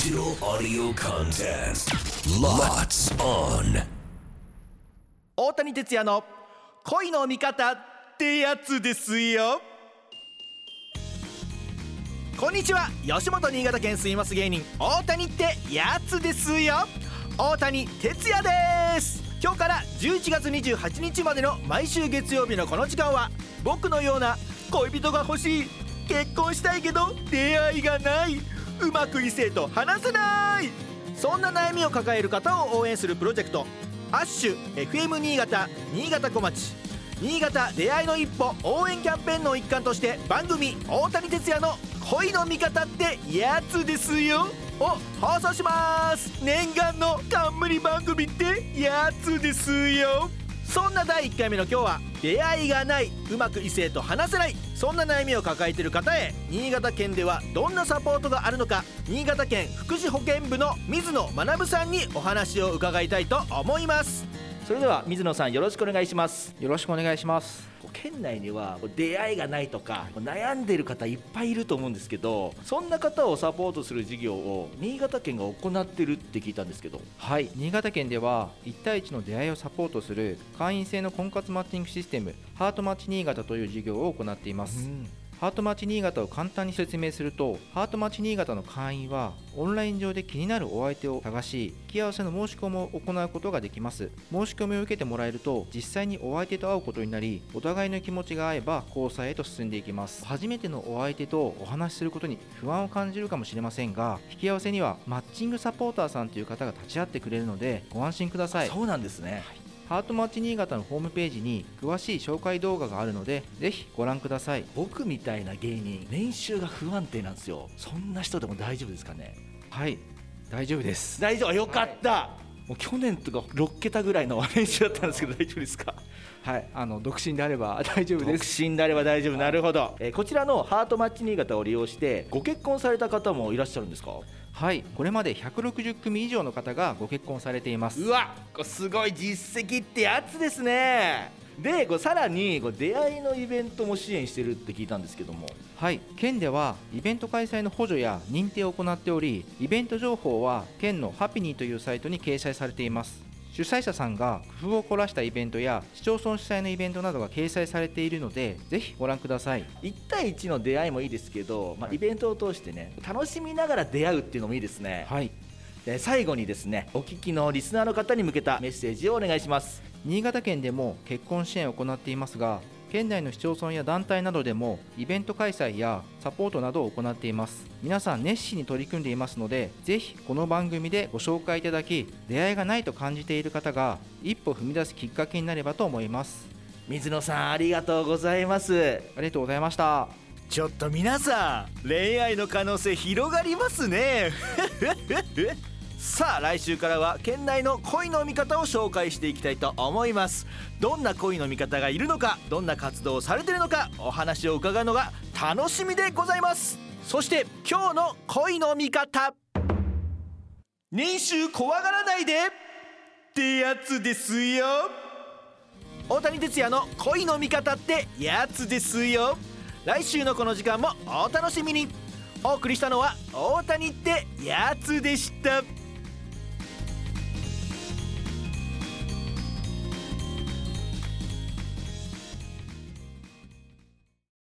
Digital audio contest. Lots on. 大谷哲也の恋の味方ってやつですよこんにちは吉本新潟県住みます芸人大谷ってやつですよ大谷哲也です今日から11月28日までの毎週月曜日のこの時間は僕のような恋人が欲しい結婚したいけど出会いがないうまく異性と話せない。そんな悩みを抱える方を応援するプロジェクト。アッシュ FM 新潟新潟小町。新潟出会いの一歩応援キャンペーンの一環として番組大谷哲也の恋の味方ってやつですよ。を放送します。念願の冠番組ってやつですよ。そんな第1回目の今日は出会いがないうまく異性と話せないそんな悩みを抱えている方へ新潟県ではどんなサポートがあるのか新潟県福祉保健部の水野学さんにお話を伺いたいと思います。それでは水野さんよろしくお願いします。よろしくお願いします。県内には出会いがないとか悩んでいる方いっぱいいると思うんですけどそんな方をサポートする事業を新潟県が行ってるって聞いたんですけど。はい。新潟県では1対1の出会いをサポートする会員制の婚活マッチングシステムハートマッチ新潟という事業を行っています、ハートマッチ新潟を簡単に説明するとハートマッチ新潟の会員はオンライン上で気になるお相手を探し引き合わせの申し込みを行うことができます。申し込みを受けてもらえると実際にお相手と会うことになりお互いの気持ちが合えば交際へと進んでいきます。初めてのお相手とお話しすることに不安を感じるかもしれませんが引き合わせにはマッチングサポーターさんという方が立ち会ってくれるのでご安心ください。そうなんですね、ハートマッチ新潟のホームページに詳しい紹介動画があるのでぜひご覧ください。僕みたいな芸人年収が不安定なんですよ。そんな人でも大丈夫ですかね？はい大丈夫です。大丈夫よかった、もう去年とか6桁ぐらいの年収だったんですけど大丈夫ですか？はいあの 独身であれば大丈夫独です。身であれば大丈夫。なるほど、えーこちらのハートマッチ新潟を利用してご結婚された方もいらっしゃるんですか？はいこれまで160組以上の方がご結婚されています。うわすごい実績ってやつですねでこうさらにこう出会いのイベントも支援してるって聞いたんですけども。はい。県ではイベント開催の補助や認定を行っておりイベント情報は県のハピニーというサイトに掲載されています。主催者さんが工夫を凝らしたイベントや市町村主催のイベントなどが掲載されているのでぜひご覧ください。1対1の出会いもいいですけど、まあ、イベントを通してね楽しみながら出会うっていうのもいいですね、はい。で最後にですねお聞きのリスナーの方に向けたメッセージをお願いします新潟県でも結婚支援を行っていますが県内の市町村や団体などでもイベント開催やサポートなどを行っています。皆さん熱心に取り組んでいますのでぜひこの番組でご紹介いただき出会いがないと感じている方が一歩踏み出すきっかけになればと思います。水野さんありがとうございます。ありがとうございました。ちょっと皆さん恋愛の可能性広がりますね さあ来週からは県内の恋の味方を紹介していきたいと思います。どんな恋の味方がいるのかどんな活動をされているのかお話を伺うのが楽しみでございます。そして今日の恋の味方。年収怖がらないでってやつですよ。大谷哲也の恋の味方ってやつですよ。来週のこの時間もお楽しみに。お送りしたのは大谷ってやつでした。